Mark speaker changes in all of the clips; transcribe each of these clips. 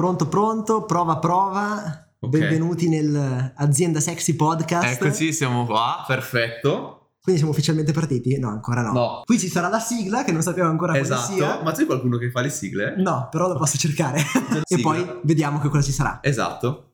Speaker 1: Pronto, pronto, prova, prova.
Speaker 2: Ok.
Speaker 1: Benvenuti nell'Azienda Sexy Podcast.
Speaker 2: Eccoci, siamo qua, perfetto.
Speaker 1: Quindi siamo ufficialmente partiti? No, ancora no.
Speaker 2: No.
Speaker 1: Qui ci sarà la sigla che non sappiamo ancora quale
Speaker 2: Esatto.
Speaker 1: sia.
Speaker 2: Ma c'è qualcuno che fa le sigle?
Speaker 1: No, però lo posso cercare. e
Speaker 2: Sigla.
Speaker 1: poi vediamo che cosa ci sarà.
Speaker 2: Esatto.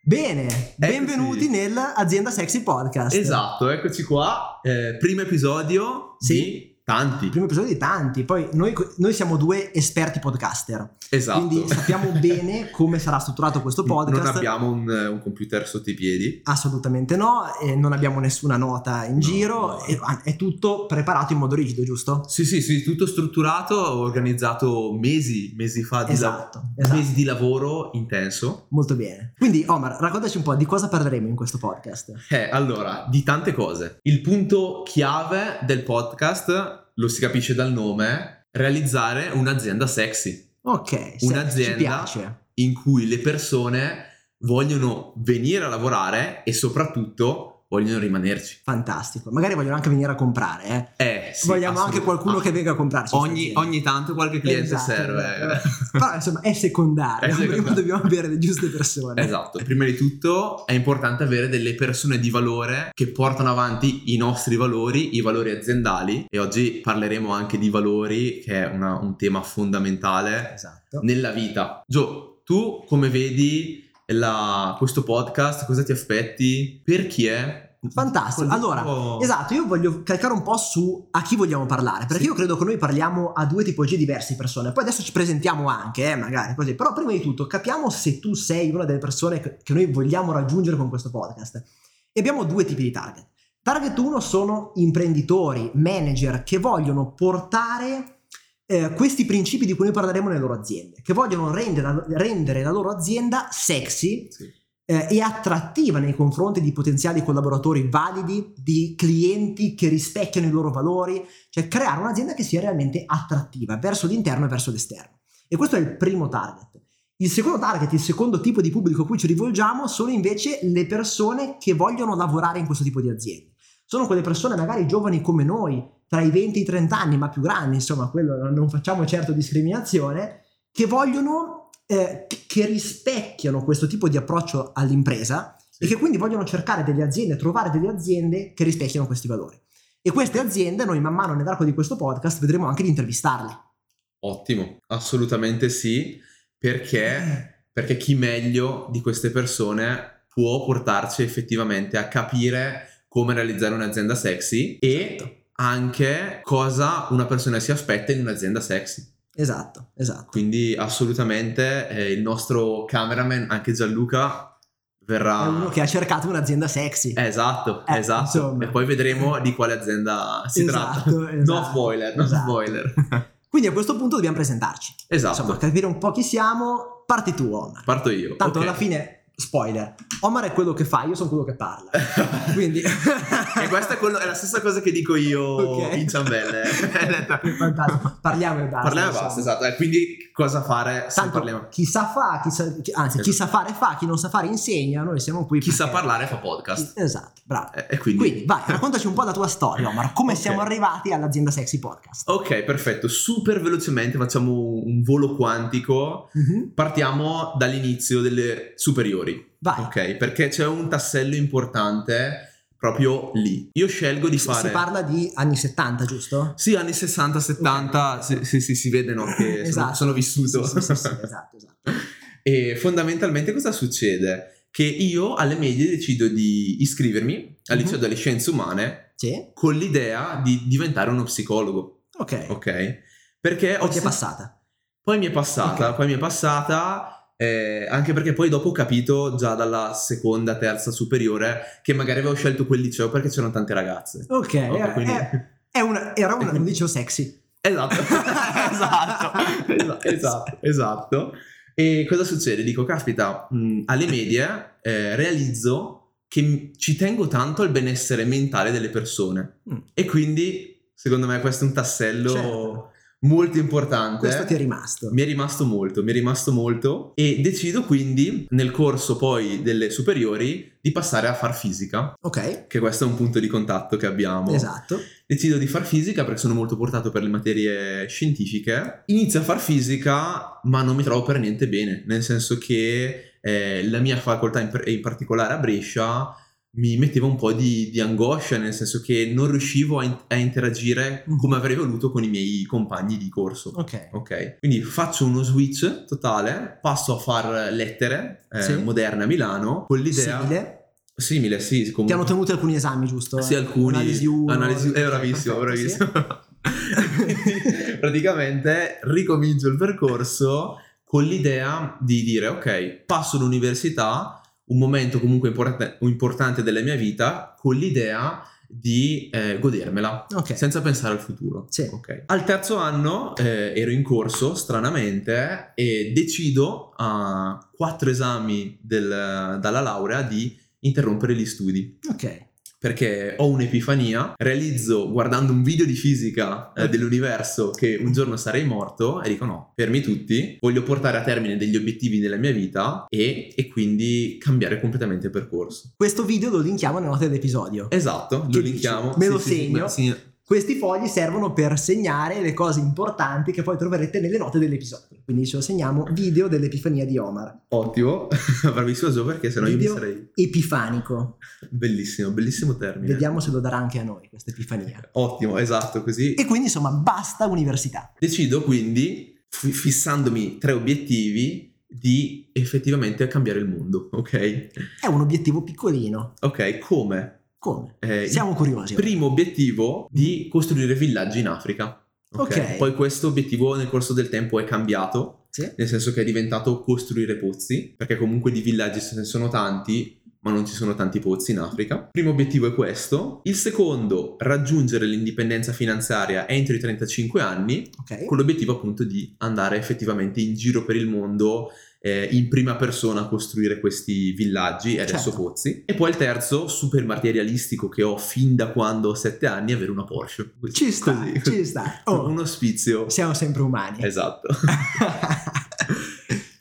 Speaker 1: Bene, benvenuti nell'Azienda Sexy Podcast.
Speaker 2: Esatto, eccoci qua. Eh, primo episodio
Speaker 1: Sì.
Speaker 2: di tanti.
Speaker 1: Primo episodio di tanti. Poi noi, noi siamo due esperti podcaster.
Speaker 2: Esatto.
Speaker 1: Quindi sappiamo bene come sarà strutturato questo podcast.
Speaker 2: Non abbiamo un, un computer sotto i piedi.
Speaker 1: Assolutamente no, e non abbiamo nessuna nota in
Speaker 2: No,
Speaker 1: giro,
Speaker 2: no.
Speaker 1: e- ah, è tutto preparato in modo rigido, giusto?
Speaker 2: Sì, sì, sì, tutto strutturato, organizzato mesi, mesi fa di, la-
Speaker 1: Esatto, esatto.
Speaker 2: mesi di lavoro intenso.
Speaker 1: Molto bene. Quindi Omar, raccontaci un po' di cosa parleremo in questo podcast.
Speaker 2: Eh, allora, di tante cose. Il punto chiave del podcast, lo si capisce dal nome, realizzare un'azienda sexy,
Speaker 1: Ok, se-
Speaker 2: Un'azienda-
Speaker 1: piace.
Speaker 2: in cui le persone vogliono venire a lavorare e soprattutto vogliono rimanerci.
Speaker 1: Fantastico. Magari vogliono anche venire a comprare, eh.
Speaker 2: Eh, sì,
Speaker 1: Vogliamo anche qualcuno
Speaker 2: ah,
Speaker 1: che venga a comprarci.
Speaker 2: Ogni, ogni tanto qualche cliente
Speaker 1: Esatto,
Speaker 2: serve.
Speaker 1: esatto. Però insomma è secondario,
Speaker 2: È
Speaker 1: prima
Speaker 2: secondario.
Speaker 1: dobbiamo avere le giuste persone.
Speaker 2: Esatto, prima di tutto è importante avere delle persone di valore che portano avanti i nostri valori, i valori aziendali e oggi parleremo anche di valori che è una- un tema fondamentale
Speaker 1: Esatto.
Speaker 2: nella vita. Gio, tu come vedi la- questo podcast? Cosa ti aspetti? Per chi è?
Speaker 1: Fantastico. Allora. Esatto, io voglio calcare un po' su a chi vogliamo parlare, perché
Speaker 2: Sì.
Speaker 1: io credo che noi parliamo a due tipologie diverse di persone, poi adesso ci presentiamo anche, eh, magari così, però prima di tutto capiamo se tu sei una delle persone che che noi vogliamo raggiungere con questo podcast. E abbiamo due tipi di target. Target 1 sono imprenditori, manager che vogliono portare eh, questi principi di cui noi parleremo nelle loro aziende, che vogliono rendere, rendere la loro azienda sexy,
Speaker 2: Sì.
Speaker 1: eh, e attrattiva nei confronti di potenziali collaboratori validi, di clienti che rispecchiano i loro valori, cioè creare un'azienda che sia realmente attrattiva verso l'interno e verso l'esterno. E questo è il primo target. Il secondo target, il secondo tipo di pubblico a cui ci rivolgiamo sono invece le persone che vogliono lavorare in questo tipo di aziende. Sono quelle persone magari giovani come noi, tra i 20 e i 30 anni, ma più grandi, insomma, quello non- facciamo certo discriminazione, che vogliono, eh, che- che rispecchiano questo tipo di approccio all'impresa
Speaker 2: Sì.
Speaker 1: e che quindi vogliono cercare delle aziende, trovare delle aziende che rispecchiano questi valori. E queste aziende, noi man mano nell'arco di questo podcast vedremo anche di intervistarle.
Speaker 2: Ottimo, assolutamente sì, perché, perché chi meglio di queste persone può portarci effettivamente a capire come realizzare un'azienda sexy e
Speaker 1: Esatto.
Speaker 2: Anche cosa una persona si aspetta in un'azienda sexy.
Speaker 1: Esatto, esatto.
Speaker 2: Quindi assolutamente eh, il nostro cameraman, anche Gianluca, verrà...
Speaker 1: È uno che ha cercato un'azienda sexy.
Speaker 2: Esatto,
Speaker 1: Eh,
Speaker 2: esatto.
Speaker 1: insomma.
Speaker 2: E poi vedremo di quale azienda si
Speaker 1: Esatto,
Speaker 2: tratta. No
Speaker 1: esatto,
Speaker 2: spoiler, no
Speaker 1: esatto.
Speaker 2: spoiler.
Speaker 1: Quindi a questo punto dobbiamo presentarci.
Speaker 2: Esatto,
Speaker 1: Insomma, capire un po' chi siamo. Parti tu, Omar.
Speaker 2: parto io.
Speaker 1: Tanto
Speaker 2: ok.
Speaker 1: alla fine, spoiler, Omar è quello che fa, io sono quello che parla. Quindi...
Speaker 2: e questa è, quello- è la stessa cosa che dico io
Speaker 1: Ok.
Speaker 2: in ciambelle.
Speaker 1: Fantastico. Parliamo e basta.
Speaker 2: Parliamo e basta, esatto. Eh, quindi cosa fare se
Speaker 1: Tanto
Speaker 2: parliamo?
Speaker 1: chi sa fa, chi sa, anzi, chi sa fare fa, chi non sa fare insegna, noi siamo qui.
Speaker 2: Chi sa
Speaker 1: perché-
Speaker 2: parlare fa podcast.
Speaker 1: Esatto, bravo.
Speaker 2: Eh, E quindi...
Speaker 1: Quindi vai, raccontaci un po' la tua storia, Omar. Come
Speaker 2: Ok.
Speaker 1: siamo arrivati all'azienda Sexy Podcast?
Speaker 2: Ok, perfetto. Super velocemente facciamo un volo quantico.
Speaker 1: Mhm.
Speaker 2: Partiamo dall'inizio delle superiori.
Speaker 1: Vai.
Speaker 2: Ok, perché c'è un tassello importante proprio lì. Io scelgo di fare...
Speaker 1: Si parla di anni 70, giusto?
Speaker 2: Sì, anni 60-70,
Speaker 1: Ok.
Speaker 2: sì, sì, sì, si vede no, che sono-
Speaker 1: Esatto.
Speaker 2: sono, vissuto.
Speaker 1: Sì, sì, esatto, esatto.
Speaker 2: e fondamentalmente cosa succede? Che io alle medie decido di iscrivermi al liceo
Speaker 1: Mhm.
Speaker 2: delle scienze umane
Speaker 1: Sì?
Speaker 2: con l'idea di diventare uno psicologo,
Speaker 1: Ok.
Speaker 2: ok? Perché ho
Speaker 1: Poi ti è passata.
Speaker 2: poi mi è passata,
Speaker 1: Ok.
Speaker 2: poi mi è passata, eh, anche perché poi dopo ho capito già dalla seconda, terza superiore che magari avevo scelto quel liceo perché c'erano tante ragazze.
Speaker 1: Ok,
Speaker 2: Ok,
Speaker 1: è-
Speaker 2: quindi-
Speaker 1: è- è una- era un, un liceo sexy.
Speaker 2: Esatto, esatto, esatto, esatto, esatto. E cosa succede? Dico, caspita, mh, alle medie eh, realizzo che ci tengo tanto al benessere mentale delle persone
Speaker 1: Mm.
Speaker 2: e quindi, secondo me, questo è un tassello
Speaker 1: Certo.
Speaker 2: Molto importante.
Speaker 1: Questo ti è rimasto.
Speaker 2: Mi è rimasto molto, mi è rimasto molto e decido quindi nel corso poi delle superiori di passare a far fisica,
Speaker 1: Ok,
Speaker 2: che questo è un punto di contatto che abbiamo.
Speaker 1: esatto.
Speaker 2: Decido di far fisica perché sono molto portato per le materie scientifiche. Inizio a far fisica, ma non mi trovo per niente bene, nel senso che eh, la mia facoltà, in, in particolare a Brescia, mi metteva un po' di, di angoscia, nel senso che non riuscivo a, in- a interagire
Speaker 1: Mhm.
Speaker 2: come avrei voluto con i miei compagni di corso.
Speaker 1: Ok.
Speaker 2: Ok, quindi faccio uno switch totale, passo a far lettere eh,
Speaker 1: Sì.
Speaker 2: moderne a Milano con l'idea
Speaker 1: Simile.
Speaker 2: simile, sì,
Speaker 1: Ti
Speaker 2: comunque.
Speaker 1: hanno tenuti alcuni esami, giusto?
Speaker 2: Sì, alcuni.
Speaker 1: Analisi 1.
Speaker 2: Analisi- eh, bravissimo, bravissimo. Quindi, praticamente ricomincio il percorso con l'idea di dire, ok, passo l'università, un momento comunque importante, importante della mia vita, con l'idea di eh, godermela,
Speaker 1: Ok.
Speaker 2: senza pensare al futuro.
Speaker 1: Sì.
Speaker 2: Ok. Al terzo anno eh, ero in corso, stranamente, e decido a quattro esami del- dalla laurea di interrompere gli studi
Speaker 1: Ok.
Speaker 2: Perché ho un'epifania, realizzo guardando un video di fisica eh, dell'universo che un giorno sarei morto e dico no, fermi tutti, voglio portare a termine degli obiettivi della mia vita e, e quindi cambiare completamente il percorso.
Speaker 1: Questo video lo linkiamo nelle note dell'episodio.
Speaker 2: Esatto,
Speaker 1: Che
Speaker 2: lo
Speaker 1: dici?
Speaker 2: linkiamo.
Speaker 1: Me lo
Speaker 2: Sì,
Speaker 1: segno.
Speaker 2: me- sì.
Speaker 1: Questi fogli servono per segnare le cose importanti che poi troverete nelle note dell'episodio. Quindi ce lo segniamo video dell'Epifania di Omar.
Speaker 2: Ottimo, bravissimo perché sennò io mi
Speaker 1: Video
Speaker 2: sarei...
Speaker 1: epifanico.
Speaker 2: Bellissimo, bellissimo termine.
Speaker 1: Vediamo se lo darà anche a noi questa epifania.
Speaker 2: Ottimo, esatto, così.
Speaker 1: E quindi insomma basta università.
Speaker 2: Decido quindi, fi- fissandomi tre obiettivi, di effettivamente cambiare il mondo, ok?
Speaker 1: È un obiettivo piccolino.
Speaker 2: Ok, come?
Speaker 1: Come?
Speaker 2: Eh,
Speaker 1: Siamo curiosi.
Speaker 2: primo obiettivo di costruire villaggi in Africa.
Speaker 1: Ok.
Speaker 2: Poi questo obiettivo nel corso del tempo è cambiato,
Speaker 1: Sì.
Speaker 2: nel senso che è diventato costruire pozzi, perché comunque di villaggi ce ne sono tanti, ma non ci sono tanti pozzi in Africa. Primo obiettivo è questo. Il secondo, raggiungere l'indipendenza finanziaria entro i 35 anni,
Speaker 1: Ok.
Speaker 2: con l'obiettivo appunto di andare effettivamente in giro per il mondo eh, in prima persona a costruire questi villaggi e adesso
Speaker 1: Certo.
Speaker 2: pozzi. E poi il terzo, super materialistico che ho fin da quando ho sette anni, avere una Porsche.
Speaker 1: Ci sta,
Speaker 2: Così.
Speaker 1: ci sta. Oh,
Speaker 2: Uno spizio.
Speaker 1: siamo sempre umani.
Speaker 2: Esatto.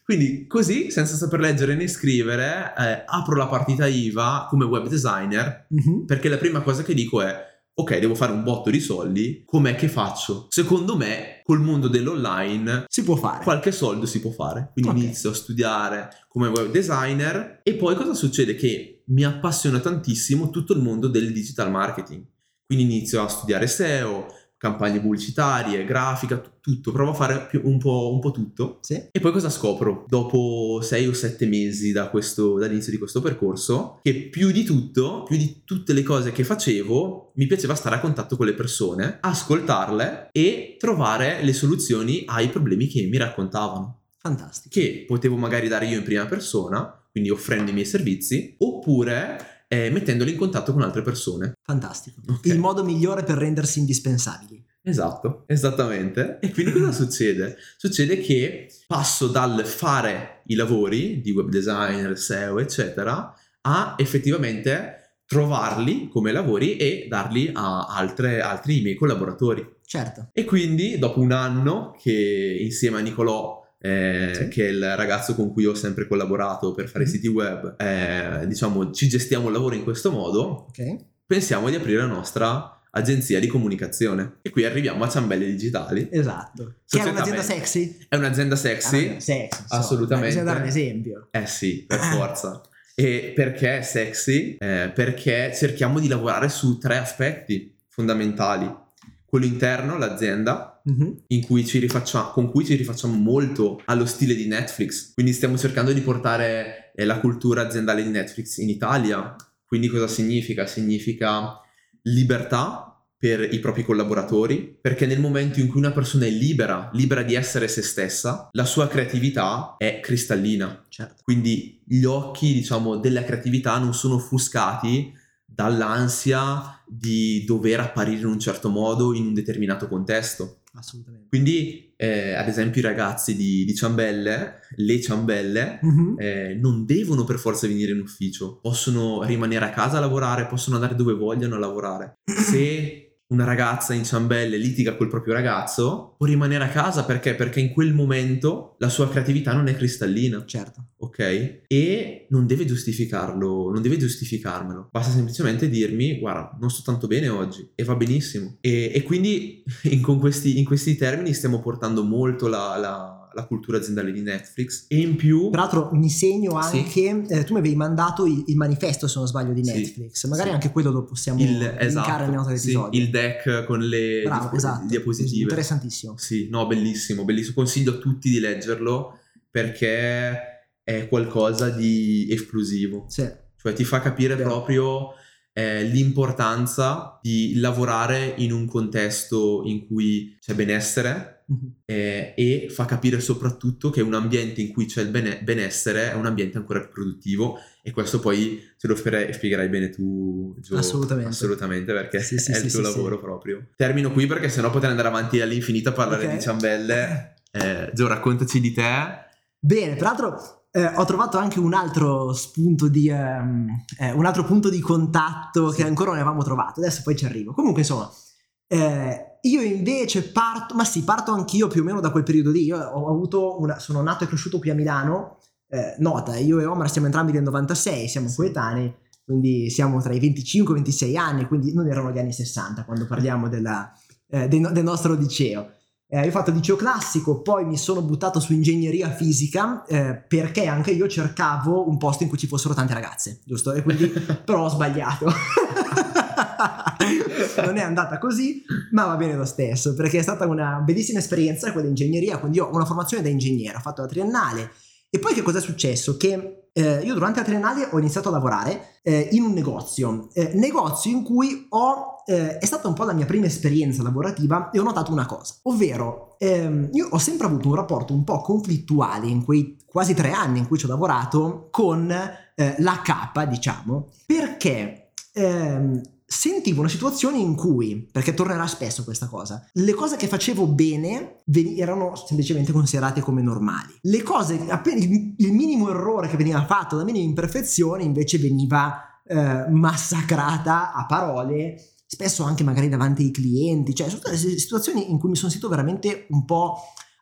Speaker 2: Quindi così, senza saper leggere né scrivere, eh, apro la partita IVA come web designer
Speaker 1: Mhm.
Speaker 2: perché la prima cosa che dico è ok, devo fare un botto di soldi, com'è che faccio? Secondo me, col mondo dell'online,
Speaker 1: Si può fare.
Speaker 2: qualche soldo si può fare. Quindi
Speaker 1: Ok.
Speaker 2: inizio a studiare come web designer e poi cosa succede? Che mi appassiona tantissimo tutto il mondo del digital marketing. Quindi inizio a studiare SEO, campagne pubblicitarie, grafica, t- tutto, provo a fare più- un, po', un po' tutto.
Speaker 1: Sì.
Speaker 2: E poi cosa scopro? Dopo sei o sette mesi da questo- dall'inizio di questo percorso, che più di tutto, più di tutte le cose che facevo, mi piaceva stare a contatto con le persone, ascoltarle e trovare le soluzioni ai problemi che mi raccontavano,
Speaker 1: Fantastico.
Speaker 2: che potevo magari dare io in prima persona, quindi offrendo i miei servizi, oppure eh, mettendoli in contatto con altre persone.
Speaker 1: Fantastico.
Speaker 2: Ok.
Speaker 1: Il modo migliore per rendersi indispensabili.
Speaker 2: Esatto, esattamente. E quindi cosa succede? Succede che passo dal fare i lavori di web designer, SEO, eccetera, a effettivamente trovarli come lavori e darli a altre- altri miei collaboratori.
Speaker 1: Certo.
Speaker 2: E quindi dopo un anno che insieme a Nicolò, eh,
Speaker 1: Sì.
Speaker 2: che è il ragazzo con cui ho sempre collaborato per fare i
Speaker 1: Mhm.
Speaker 2: siti web, eh, diciamo ci gestiamo il lavoro in questo modo,
Speaker 1: Ok.
Speaker 2: pensiamo di aprire la nostra agenzia di comunicazione. E qui arriviamo a Ciambelle Digitali.
Speaker 1: Esatto. Che è un'azienda sexy?
Speaker 2: È un'azienda sexy?
Speaker 1: Ah, sexy.
Speaker 2: assolutamente.
Speaker 1: Bisogna dare un esempio.
Speaker 2: Eh sì, per forza. E perché è sexy? Eh, perché cerchiamo di lavorare su tre aspetti fondamentali. Quello interno, l'azienda, in cui con cui ci rifacciamo molto allo stile di Netflix. Quindi stiamo cercando di portare eh, la cultura aziendale di Netflix in Italia. Quindi cosa significa? Significa libertà per i propri collaboratori, perché nel momento in cui una persona è libera, libera di essere se stessa, la sua creatività è cristallina.
Speaker 1: Certo.
Speaker 2: Quindi gli occhi, diciamo, della creatività non sono offuscati dall'ansia di dover apparire in un certo modo in un determinato contesto.
Speaker 1: Assolutamente.
Speaker 2: Quindi, eh, ad esempio, i ragazzi di, di Ciambelle, le Ciambelle,
Speaker 1: Mhm.
Speaker 2: eh, non devono per forza venire in ufficio, possono rimanere a casa a lavorare, possono andare dove vogliono a lavorare. Se una ragazza in ciambelle litiga col proprio ragazzo, può rimanere a casa perché? Perché in quel momento la sua creatività non è cristallina.
Speaker 1: Certo.
Speaker 2: Ok? E non deve giustificarlo, non deve giustificarmelo. Basta semplicemente dirmi, guarda, non sto tanto bene oggi e va benissimo. E, e quindi in, con questi, in questi termini stiamo portando molto la, la la cultura aziendale di Netflix. E in più
Speaker 1: tra mi segno anche sì. eh, tu mi avevi mandato il, il, manifesto se non sbaglio di Netflix. Sì, magari sì. anche quello lo possiamo il, esatto, nelle note dell'episodio.
Speaker 2: Il deck con le
Speaker 1: Bravo, esatto.
Speaker 2: diapositive.
Speaker 1: Interessantissimo.
Speaker 2: Sì no bellissimo bellissimo. Consiglio a tutti di leggerlo perché è qualcosa di esplosivo. Cioè ti fa capire Vero. proprio eh, l'importanza di lavorare in un contesto in cui c'è benessere mm-hmm. eh, e fa capire soprattutto che un ambiente in cui c'è il bene- benessere è un ambiente ancora più produttivo e questo poi te lo spiegherai bene tu Gio,
Speaker 1: assolutamente
Speaker 2: assolutamente perché sì, sì, è sì, il tuo lavoro proprio termino qui perché sennò potrei andare avanti all'infinito a parlare okay. di ciambelle eh, Gio raccontaci di te
Speaker 1: Bene, peraltro eh, ho trovato anche un altro spunto di um, eh, un altro punto di contatto sì. che ancora non avevamo trovato. Adesso poi ci arrivo. Comunque, insomma, eh, io invece parto, ma sì, parto anch'io più o meno da quel periodo lì. Io ho avuto una, sono nato e cresciuto qui a Milano. Eh, nota, io e Omar siamo entrambi del 96, siamo sì. coetanei, quindi siamo tra i 25 e i 26 anni, quindi non erano gli anni 60 quando parliamo della, eh, del, del nostro liceo. Eh, io ho fatto liceo classico, poi mi sono buttato su ingegneria fisica eh, perché anche io cercavo un posto in cui ci fossero tante ragazze, giusto? E quindi però ho sbagliato. non è andata così, ma va bene lo stesso, perché è stata una bellissima esperienza quella di ingegneria, quindi io ho una formazione da ingegnere, ho fatto la triennale e poi che cosa è successo? Che eh, io durante la triennale ho iniziato a lavorare eh, in un negozio, eh, negozio in cui ho, eh, è stata un po' la mia prima esperienza lavorativa e ho notato una cosa, ovvero ehm, io ho sempre avuto un rapporto un po' conflittuale in quei quasi tre anni in cui ci ho lavorato con eh, la capa, diciamo, perché ehm, sentivo una situazione in cui, perché tornerà spesso questa cosa, le cose che facevo bene erano semplicemente considerate come normali. Le cose, appena il, minimo errore che veniva fatto, la minima imperfezione invece veniva eh, massacrata a parole spesso anche magari davanti ai clienti, cioè sono state situazioni in cui mi sono sentito veramente un po'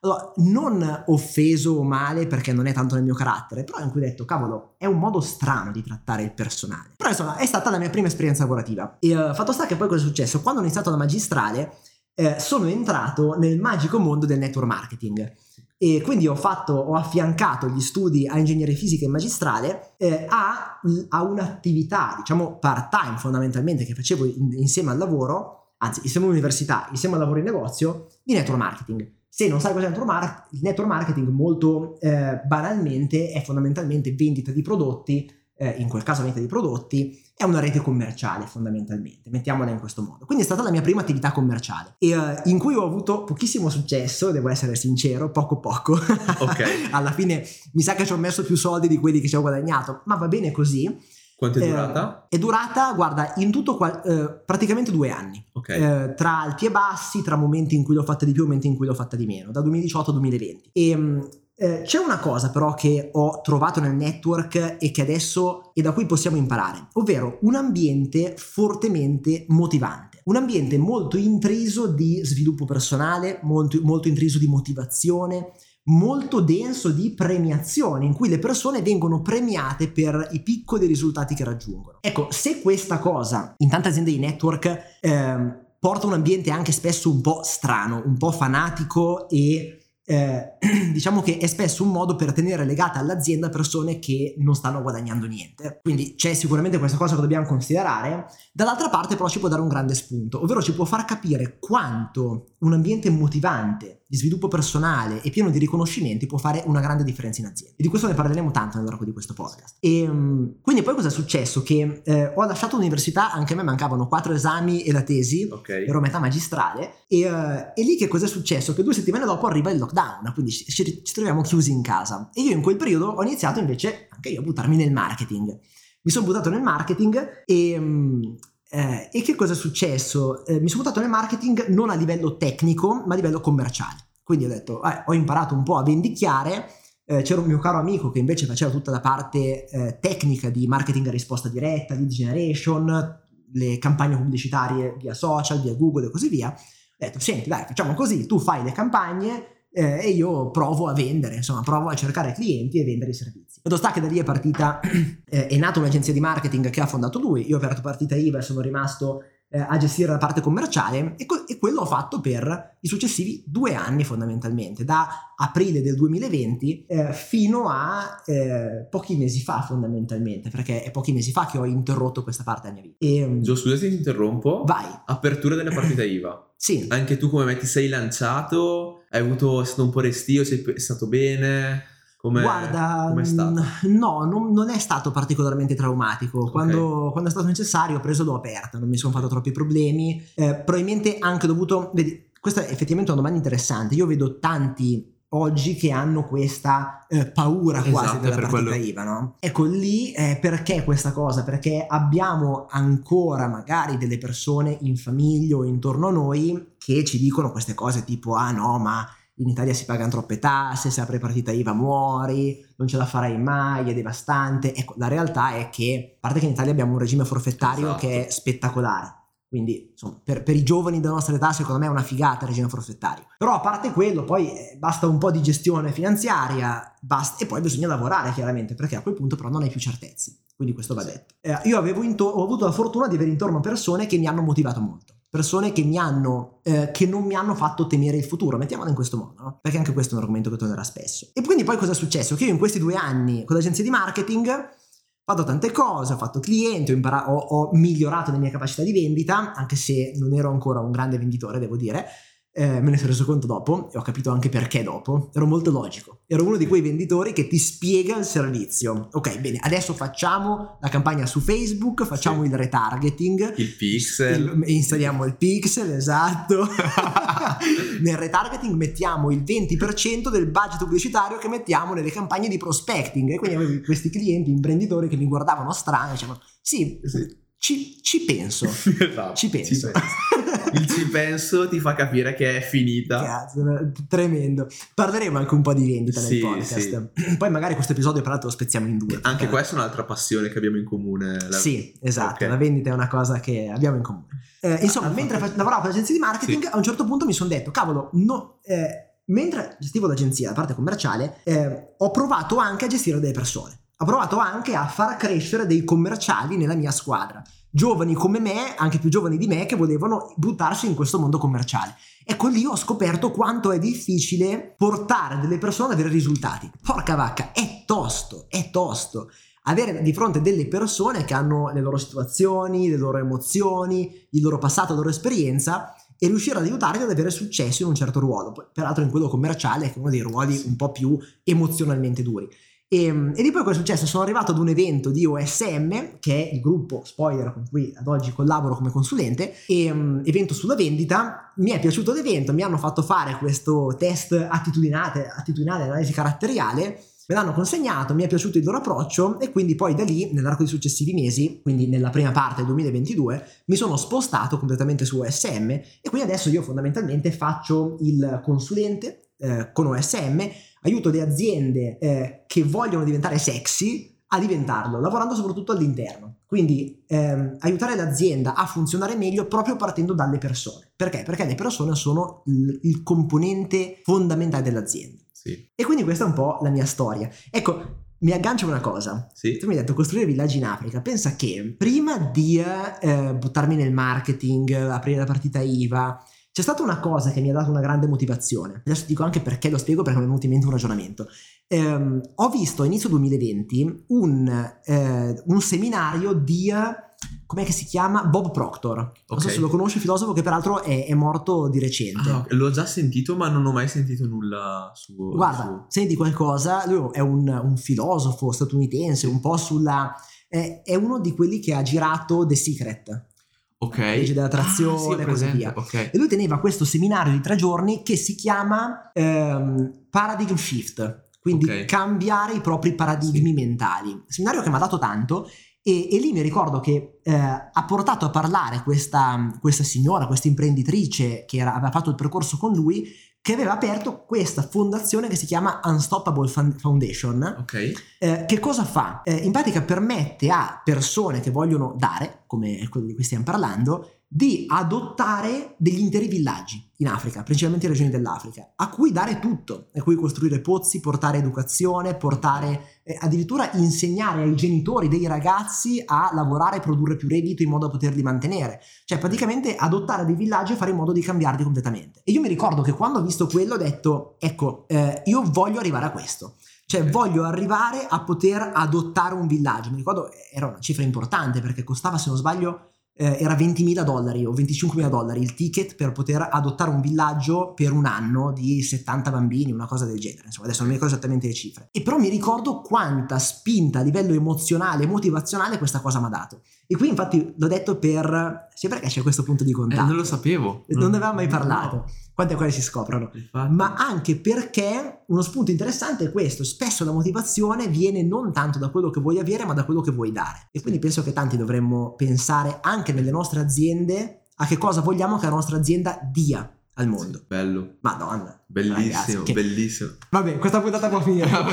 Speaker 1: allora, non offeso o male perché non è tanto nel mio carattere, però in cui ho detto, cavolo, è un modo strano di trattare il personale. Però insomma, è stata la mia prima esperienza lavorativa. E uh, fatto sta che poi cosa è successo? Quando ho iniziato la magistrale, eh, sono entrato nel magico mondo del network marketing. E quindi ho, fatto, ho affiancato gli studi a ingegneria fisica e magistrale eh, a, a, un'attività, diciamo part time fondamentalmente, che facevo in, insieme al lavoro, anzi insieme all'università, insieme al lavoro in negozio, di network marketing. Se non sai cos'è il network marketing, molto eh, banalmente è fondamentalmente vendita di prodotti, eh, in quel caso vendita di prodotti, è una rete commerciale fondamentalmente, mettiamola in questo modo. Quindi è stata la mia prima attività commerciale e uh, in cui ho avuto pochissimo successo, devo essere sincero, poco poco.
Speaker 2: Ok.
Speaker 1: Alla fine mi sa che ci ho messo più soldi di quelli che ci ho guadagnato, ma va bene così.
Speaker 2: Quanto è durata?
Speaker 1: Eh, è durata, guarda, in tutto eh, praticamente due anni.
Speaker 2: Okay.
Speaker 1: Eh, tra alti e bassi, tra momenti in cui l'ho fatta di più e momenti in cui l'ho fatta di meno, da 2018 a 2020. E mm, eh, c'è una cosa però che ho trovato nel network e che adesso e da cui possiamo imparare, ovvero un ambiente fortemente motivante, un ambiente molto intriso di sviluppo personale, molto, molto intriso di motivazione, molto denso di premiazione in cui le persone vengono premiate per i piccoli risultati che raggiungono. Ecco, se questa cosa in tante aziende di network eh, porta un ambiente anche spesso un po' strano, un po' fanatico e eh, diciamo che è spesso un modo per tenere legate all'azienda persone che non stanno guadagnando niente. Quindi c'è sicuramente questa cosa che dobbiamo considerare. Dall'altra parte però ci può dare un grande spunto, ovvero ci può far capire quanto un ambiente motivante di sviluppo personale e pieno di riconoscimenti può fare una grande differenza in azienda. E di questo ne parleremo tanto nell'arco di questo podcast. E um, quindi poi cosa è successo? Che eh, ho lasciato l'università, anche a me mancavano quattro esami e la tesi,
Speaker 2: okay.
Speaker 1: ero metà magistrale, e, uh, e, lì che cosa è successo? Che due settimane dopo arriva il lockdown, quindi ci, ci, ci troviamo chiusi in casa. E io in quel periodo ho iniziato invece anche io a buttarmi nel marketing. Mi sono buttato nel marketing e... Eh, e che cosa è successo? Eh, mi sono buttato nel marketing non a livello tecnico, ma a livello commerciale. Quindi ho detto, eh, ho imparato un po' a vendicchiare. Eh, c'era un mio caro amico che invece faceva tutta la parte eh, tecnica di marketing a risposta diretta, lead generation, le campagne pubblicitarie via social, via Google e così via. Ho detto, senti, dai, facciamo così, tu fai le campagne eh, e io provo a vendere, insomma, provo a cercare clienti e vendere i servizi. Fatto sta che da lì è partita, eh, è nata un'agenzia di marketing che ha fondato lui, io ho aperto partita IVA e sono rimasto eh, a gestire la parte commerciale e, co- e, quello ho fatto per i successivi due anni fondamentalmente, da aprile del 2020 eh, fino a eh, pochi mesi fa fondamentalmente, perché è pochi mesi fa che ho interrotto questa parte della mia vita.
Speaker 2: E, ehm, Gio, scusa se ti interrompo.
Speaker 1: Vai.
Speaker 2: Apertura della partita IVA.
Speaker 1: sì.
Speaker 2: Anche tu come me ti sei lanciato? Hai avuto, è stato un po' restio, sei stato bene? Com'è,
Speaker 1: Guarda,
Speaker 2: com'è stato?
Speaker 1: no, non, non, è stato particolarmente traumatico. Quando, okay. quando, è stato necessario ho preso l'ho aperta, non mi sono fatto troppi problemi. Eh, probabilmente anche dovuto... Vedi, questa è effettivamente una domanda interessante. Io vedo tanti oggi che hanno questa eh, paura quasi esatto, della partita quello... IVA, no? Ecco lì eh, perché questa cosa? Perché abbiamo ancora magari delle persone in famiglia o intorno a noi che ci dicono queste cose tipo ah no ma in Italia si pagano troppe tasse, se apri partita IVA muori, non ce la farai mai, è devastante. Ecco, la realtà è che, a parte che in Italia abbiamo un regime forfettario esatto. che è spettacolare, quindi insomma, per, per, i giovani della nostra età secondo me è una figata il regime forfettario. Però a parte quello poi eh, basta un po' di gestione finanziaria basta, e poi bisogna lavorare chiaramente perché a quel punto però non hai più certezze. Quindi questo va detto. Eh, io avevo into- ho avuto la fortuna di avere intorno persone che mi hanno motivato molto persone che mi hanno, eh, che non mi hanno fatto temere il futuro, mettiamolo in questo modo, no? perché anche questo è un argomento che tornerà spesso. E quindi poi cosa è successo? Che io in questi due anni con l'agenzia di marketing ho fatto tante cose, ho fatto clienti, ho, imparato, ho, ho migliorato le mie capacità di vendita, anche se non ero ancora un grande venditore, devo dire, eh, me ne sono reso conto dopo e ho capito anche perché dopo. Ero molto logico. Ero uno di quei venditori che ti spiega il servizio. Ok, bene, adesso facciamo la campagna su Facebook, facciamo sì. il retargeting.
Speaker 2: Il pixel.
Speaker 1: Il, installiamo il pixel, esatto. Nel retargeting mettiamo il 20% del budget pubblicitario che mettiamo nelle campagne di prospecting. E quindi avevo questi clienti, imprenditori che mi guardavano strano e dicevano, sì. sì ci, ci penso. esatto, ci penso. Ci penso.
Speaker 2: Il ci penso ti fa capire che è finita.
Speaker 1: Cazzo, tremendo. Parleremo anche un po' di vendita nel sì, podcast. Sì. Poi magari questo episodio, tra l'altro, lo spezziamo in due.
Speaker 2: Anche questa è un'altra passione che abbiamo in comune.
Speaker 1: La... Sì, esatto. Okay. La vendita è una cosa che abbiamo in comune. Eh, insomma, ah, mentre fa- lavoravo per l'agenzia di marketing, sì. a un certo punto mi sono detto, cavolo, no, eh, mentre gestivo l'agenzia, la parte commerciale, eh, ho provato anche a gestire delle persone ho provato anche a far crescere dei commerciali nella mia squadra, giovani come me, anche più giovani di me, che volevano buttarsi in questo mondo commerciale. Ecco lì ho scoperto quanto è difficile portare delle persone ad avere risultati. Porca vacca, è tosto, è tosto. Avere di fronte delle persone che hanno le loro situazioni, le loro emozioni, il loro passato, la loro esperienza e riuscire ad aiutarli ad avere successo in un certo ruolo, peraltro in quello commerciale che è uno dei ruoli un po' più emozionalmente duri. E, ehm, e di poi cosa è successo? Sono arrivato ad un evento di OSM, che è il gruppo spoiler con cui ad oggi collaboro come consulente, e, um, evento sulla vendita. Mi è piaciuto l'evento, mi hanno fatto fare questo test attitudinale, attitudinale analisi caratteriale. Me l'hanno consegnato, mi è piaciuto il loro approccio e quindi poi da lì, nell'arco dei successivi mesi, quindi nella prima parte del 2022, mi sono spostato completamente su OSM e quindi adesso io fondamentalmente faccio il consulente eh, con OSM aiuto le aziende eh, che vogliono diventare sexy a diventarlo, lavorando soprattutto all'interno. Quindi ehm, aiutare l'azienda a funzionare meglio proprio partendo dalle persone. Perché? Perché le persone sono il, il componente fondamentale dell'azienda.
Speaker 2: Sì.
Speaker 1: E quindi questa è un po' la mia storia. Ecco, mi aggancio a una cosa.
Speaker 2: Sì.
Speaker 1: Tu mi hai detto costruire villaggi in Africa. Pensa che prima di eh, buttarmi nel marketing, aprire la partita IVA, c'è stata una cosa che mi ha dato una grande motivazione. Adesso ti dico anche perché lo spiego perché mi è venuto in mente un ragionamento. Eh, ho visto a inizio 2020 un, eh, un seminario di com'è che si chiama? Bob Proctor. Non okay. so se lo conosci, filosofo che peraltro è, è morto di recente.
Speaker 2: Ah, l'ho già sentito, ma non ho mai sentito nulla su.
Speaker 1: Guarda, su... senti qualcosa. Lui è un, un, filosofo statunitense, un po' sulla. È uno di quelli che ha girato The Secret
Speaker 2: ok.
Speaker 1: legge dell'attrazione ah, sì, e così via.
Speaker 2: Okay.
Speaker 1: E lui teneva questo seminario di tre giorni che si chiama ehm, Paradigm Shift, quindi okay. cambiare i propri paradigmi sì. mentali. Seminario che mi ha dato tanto e, e, lì mi ricordo che eh, ha portato a parlare questa, questa signora, questa imprenditrice che era, aveva fatto il percorso con lui che aveva aperto questa fondazione che si chiama Unstoppable Foundation.
Speaker 2: Ok.
Speaker 1: Eh, che cosa fa? Eh, in pratica permette a persone che vogliono dare, come quello di cui stiamo parlando, di adottare degli interi villaggi in Africa, principalmente in regioni dell'Africa, a cui dare tutto, a cui costruire pozzi, portare educazione, portare eh, addirittura insegnare ai genitori dei ragazzi a lavorare e produrre più reddito in modo da poterli mantenere. Cioè praticamente adottare dei villaggi e fare in modo di cambiarli completamente. E io mi ricordo che quando ho visto quello ho detto, ecco, eh, io voglio arrivare a questo. Cioè voglio arrivare a poter adottare un villaggio. Mi ricordo era una cifra importante perché costava, se non sbaglio, eh, era 20.000 dollari o 25.000 dollari il ticket per poter adottare un villaggio per un anno di 70 bambini, una cosa del genere. Insomma, adesso non mi ricordo esattamente le cifre. E però mi ricordo quanta spinta a livello emozionale e motivazionale questa cosa mi ha dato. E qui infatti l'ho detto per... Sì, perché c'è questo punto di contatto. Eh,
Speaker 2: non lo sapevo.
Speaker 1: Non, non ne avevamo mai parlato. No. Quante cose si scoprono. Infatti. Ma anche perché uno spunto interessante è questo. Spesso la motivazione viene non tanto da quello che vuoi avere, ma da quello che vuoi dare. E quindi penso che tanti dovremmo pensare anche nelle nostre aziende a che cosa vogliamo che la nostra azienda dia al mondo.
Speaker 2: Sì, bello.
Speaker 1: Madonna.
Speaker 2: Bellissimo, ragazzi, che... bellissimo.
Speaker 1: Vabbè, questa puntata può finire.
Speaker 2: no,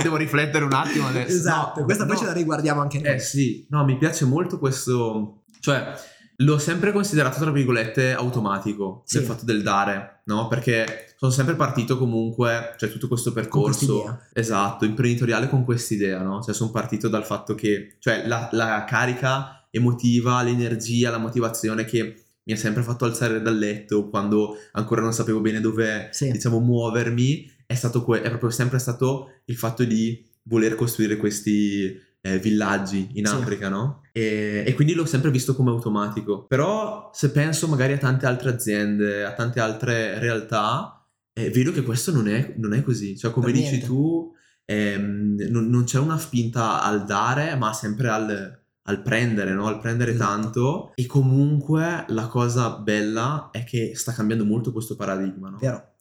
Speaker 2: devo riflettere un attimo adesso.
Speaker 1: Esatto, no, questa no. poi ce la riguardiamo anche noi.
Speaker 2: Eh sì, no, mi piace molto questo... Cioè, l'ho sempre considerato, tra virgolette, automatico, sì. il fatto del dare, no? Perché sono sempre partito comunque, cioè tutto questo percorso... Esatto, imprenditoriale con quest'idea, no? Cioè sono partito dal fatto che... Cioè la, la carica emotiva, l'energia, la motivazione che mi ha sempre fatto alzare dal letto quando ancora non sapevo bene dove, sì. diciamo, muovermi, è, stato que- è proprio sempre stato il fatto di voler costruire questi eh, villaggi in sì. Africa, no? E, e, quindi l'ho sempre visto come automatico. Però se penso magari a tante altre aziende, a tante altre realtà, eh, vedo che questo non è, non è così. Cioè, come per dici niente. tu, ehm, non, non, c'è una spinta al dare, ma sempre al al prendere, no? al prendere esatto. tanto e comunque la cosa bella è che sta cambiando molto questo paradigma, no?
Speaker 1: Vero.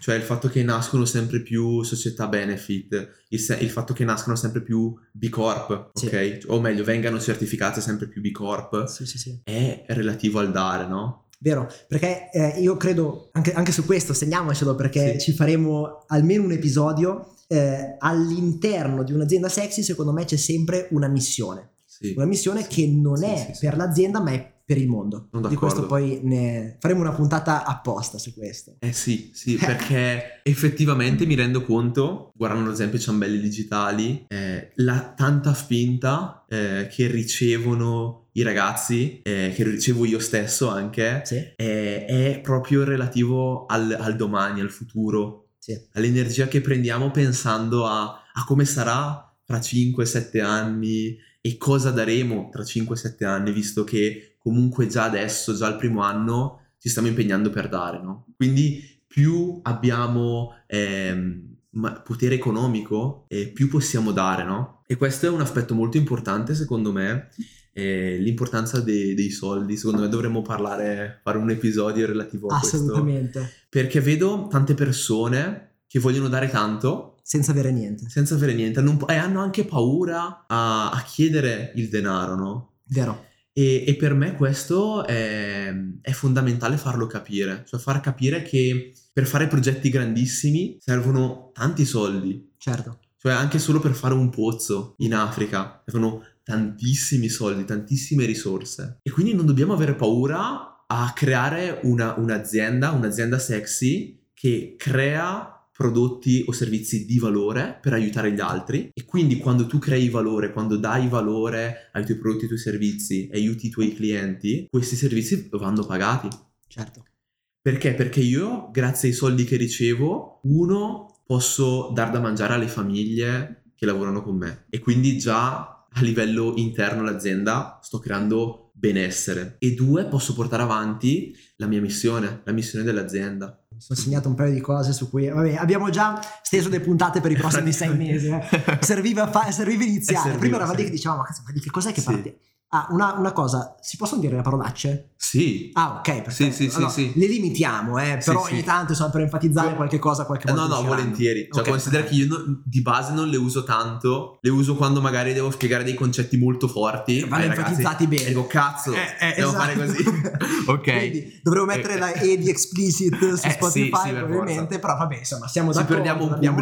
Speaker 2: Cioè il fatto che nascono sempre più società benefit, il, se- il fatto che nascono sempre più B Corp, sì. ok? O meglio, vengano certificate sempre più B Corp,
Speaker 1: sì, sì, sì.
Speaker 2: è relativo al dare, no?
Speaker 1: Vero, perché eh, io credo, anche, anche, su questo segniamocelo perché ci faremo almeno un episodio, eh, all'interno di un'azienda sexy secondo me c'è sempre una missione una missione che non è per l'azienda ma è per il mondo. Di questo poi ne faremo una puntata apposta su questo.
Speaker 2: Eh sì, sì, perché effettivamente mi rendo conto, guardando ad esempio ciambelli digitali, eh, la tanta spinta eh, che ricevono i ragazzi, eh, che ricevo io stesso anche, sì. eh, è proprio relativo al, al domani, al futuro, sì. all'energia che prendiamo pensando a, a come sarà fra 5-7 anni, e cosa daremo tra 5-7 anni, visto che comunque già adesso, già al primo anno, ci stiamo impegnando per dare, no? Quindi più abbiamo ehm, potere economico, eh, più possiamo dare, no? E questo è un aspetto molto importante, secondo me, eh, l'importanza de- dei soldi. Secondo me dovremmo parlare, fare un episodio relativo a
Speaker 1: Assolutamente.
Speaker 2: questo. Perché vedo tante persone che vogliono dare tanto,
Speaker 1: senza avere niente.
Speaker 2: Senza avere niente. E hanno anche paura a, a, chiedere il denaro, no?
Speaker 1: Vero.
Speaker 2: E, e per me questo è, è, fondamentale farlo capire. Cioè far capire che per fare progetti grandissimi servono tanti soldi.
Speaker 1: Certo.
Speaker 2: Cioè anche solo per fare un pozzo in Africa servono tantissimi soldi, tantissime risorse. E quindi non dobbiamo avere paura a creare una, un'azienda, un'azienda sexy che crea prodotti o servizi di valore per aiutare gli altri e quindi quando tu crei valore, quando dai valore ai tuoi prodotti e ai tuoi servizi e aiuti i tuoi clienti, questi servizi vanno pagati.
Speaker 1: Certo.
Speaker 2: Perché? Perché io, grazie ai soldi che ricevo, uno, posso dar da mangiare alle famiglie che lavorano con me e quindi già a livello interno all'azienda sto creando benessere e due, posso portare avanti la mia missione, la missione dell'azienda
Speaker 1: sono segnato un paio di cose su cui vabbè, abbiamo già steso le puntate per i prossimi sei mesi. Eh. Serviva, fa, serviva iniziare. Serviva, Prima eravamo lì che dicevamo, ma di che cos'è che sì. parte? Ah, una, una cosa, si possono dire le parolacce?
Speaker 2: Sì.
Speaker 1: Ah, ok, perfetto.
Speaker 2: Sì, sì, sì,
Speaker 1: Allora,
Speaker 2: sì.
Speaker 1: Le limitiamo, eh, però ogni tanto, insomma, per enfatizzare qualche cosa, qualche
Speaker 2: Eh,
Speaker 1: volta
Speaker 2: no, no,
Speaker 1: usciranno.
Speaker 2: volentieri. Cioè,
Speaker 1: Ok,
Speaker 2: considera che io non- di base non le uso tanto. Le uso quando magari devo spiegare dei concetti molto forti.
Speaker 1: Vanno
Speaker 2: ai ragazzi.
Speaker 1: enfatizzati bene.
Speaker 2: E dico, cazzo,
Speaker 1: Eh, eh,
Speaker 2: devo
Speaker 1: esatto.
Speaker 2: fare così. ok.
Speaker 1: Quindi dovremmo mettere
Speaker 2: Eh,
Speaker 1: la E di explicit su
Speaker 2: Eh,
Speaker 1: Spotify, probabilmente, però vabbè, insomma, siamo d'accordo,
Speaker 2: perdiamo un
Speaker 1: l'abbiamo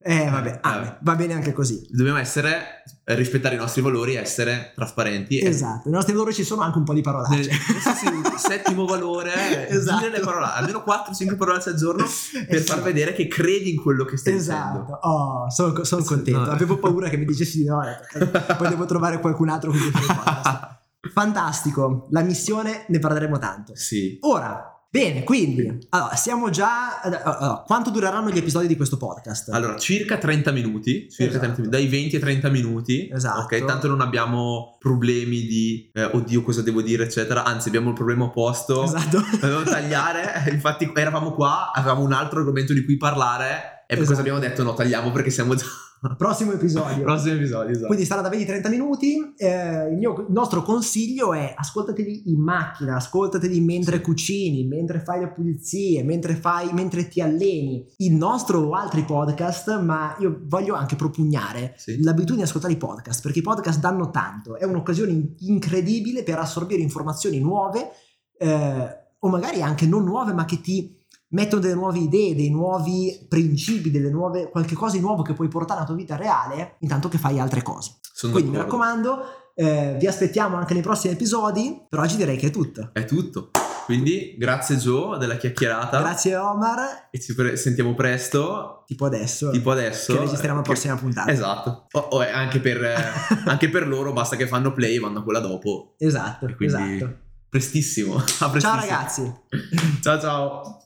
Speaker 2: pubblico.
Speaker 1: Eh, vabbè, ah,
Speaker 2: Eh,
Speaker 1: va bene anche così.
Speaker 2: Dobbiamo essere, eh, rispettare i nostri valori, essere trasparenti. e-
Speaker 1: Esatto, nei nostri valori ci sono anche un po' di parolacce.
Speaker 2: Nel- sì, settimo valore
Speaker 1: Esatto.
Speaker 2: parole, almeno 4-5 parole al giorno per far
Speaker 1: Esatto.
Speaker 2: vedere che credi in quello che stai dicendo.
Speaker 1: Esatto, oh, sono, sono contento.
Speaker 2: no.
Speaker 1: Avevo paura che mi dicessi di no, eh, poi devo trovare qualcun altro con cui fare. Fantastico, la missione ne parleremo tanto.
Speaker 2: Sì.
Speaker 1: Ora, bene, quindi, allora, siamo già... allora, quanto dureranno gli episodi di questo podcast?
Speaker 2: Allora, circa 30 minuti, circa
Speaker 1: Esatto.
Speaker 2: 30 minuti, dai 20 ai 30 minuti.
Speaker 1: Esatto.
Speaker 2: Ok, tanto non abbiamo problemi di eh, oddio cosa devo dire, eccetera. Anzi, abbiamo il problema opposto.
Speaker 1: Esatto.
Speaker 2: Dobbiamo tagliare. Infatti, eravamo qua, avevamo un altro argomento di cui parlare. E per
Speaker 1: Esatto.
Speaker 2: cosa abbiamo detto? No, tagliamo perché siamo già.
Speaker 1: Prossimo episodio.
Speaker 2: Prossimo episodio, esatto.
Speaker 1: Quindi sarà da 20-30 minuti. Eh, il, mio, il nostro consiglio è ascoltateli in macchina, ascoltateli mentre cucini, mentre fai le pulizie, mentre, fai, mentre ti alleni. Il nostro o altri podcast, ma io voglio anche propugnare
Speaker 2: Sì.
Speaker 1: l'abitudine di ascoltare i podcast, perché i podcast danno tanto. È un'occasione in- incredibile per assorbire informazioni nuove, eh, o magari anche non nuove, ma che ti mettono delle nuove idee, dei nuovi principi, delle nuove, qualche cosa di nuovo che puoi portare alla tua vita reale, intanto che fai altre cose.
Speaker 2: Sono
Speaker 1: Quindi mi
Speaker 2: d'accordo.
Speaker 1: raccomando, eh, vi aspettiamo anche nei prossimi episodi. Per oggi direi che è tutto.
Speaker 2: È tutto. Quindi, grazie Joe della chiacchierata.
Speaker 1: Grazie Omar,
Speaker 2: E ci pre- sentiamo presto.
Speaker 1: tipo adesso,
Speaker 2: Tipo adesso.
Speaker 1: che registriamo la prossima
Speaker 2: che-
Speaker 1: puntata.
Speaker 2: Esatto. O, o è anche, per, anche per loro basta che fanno play e vanno a quella dopo.
Speaker 1: Esatto,
Speaker 2: E quindi
Speaker 1: esatto.
Speaker 2: prestissimo. Prestissimo.
Speaker 1: Ciao ragazzi.
Speaker 2: Ciao ciao.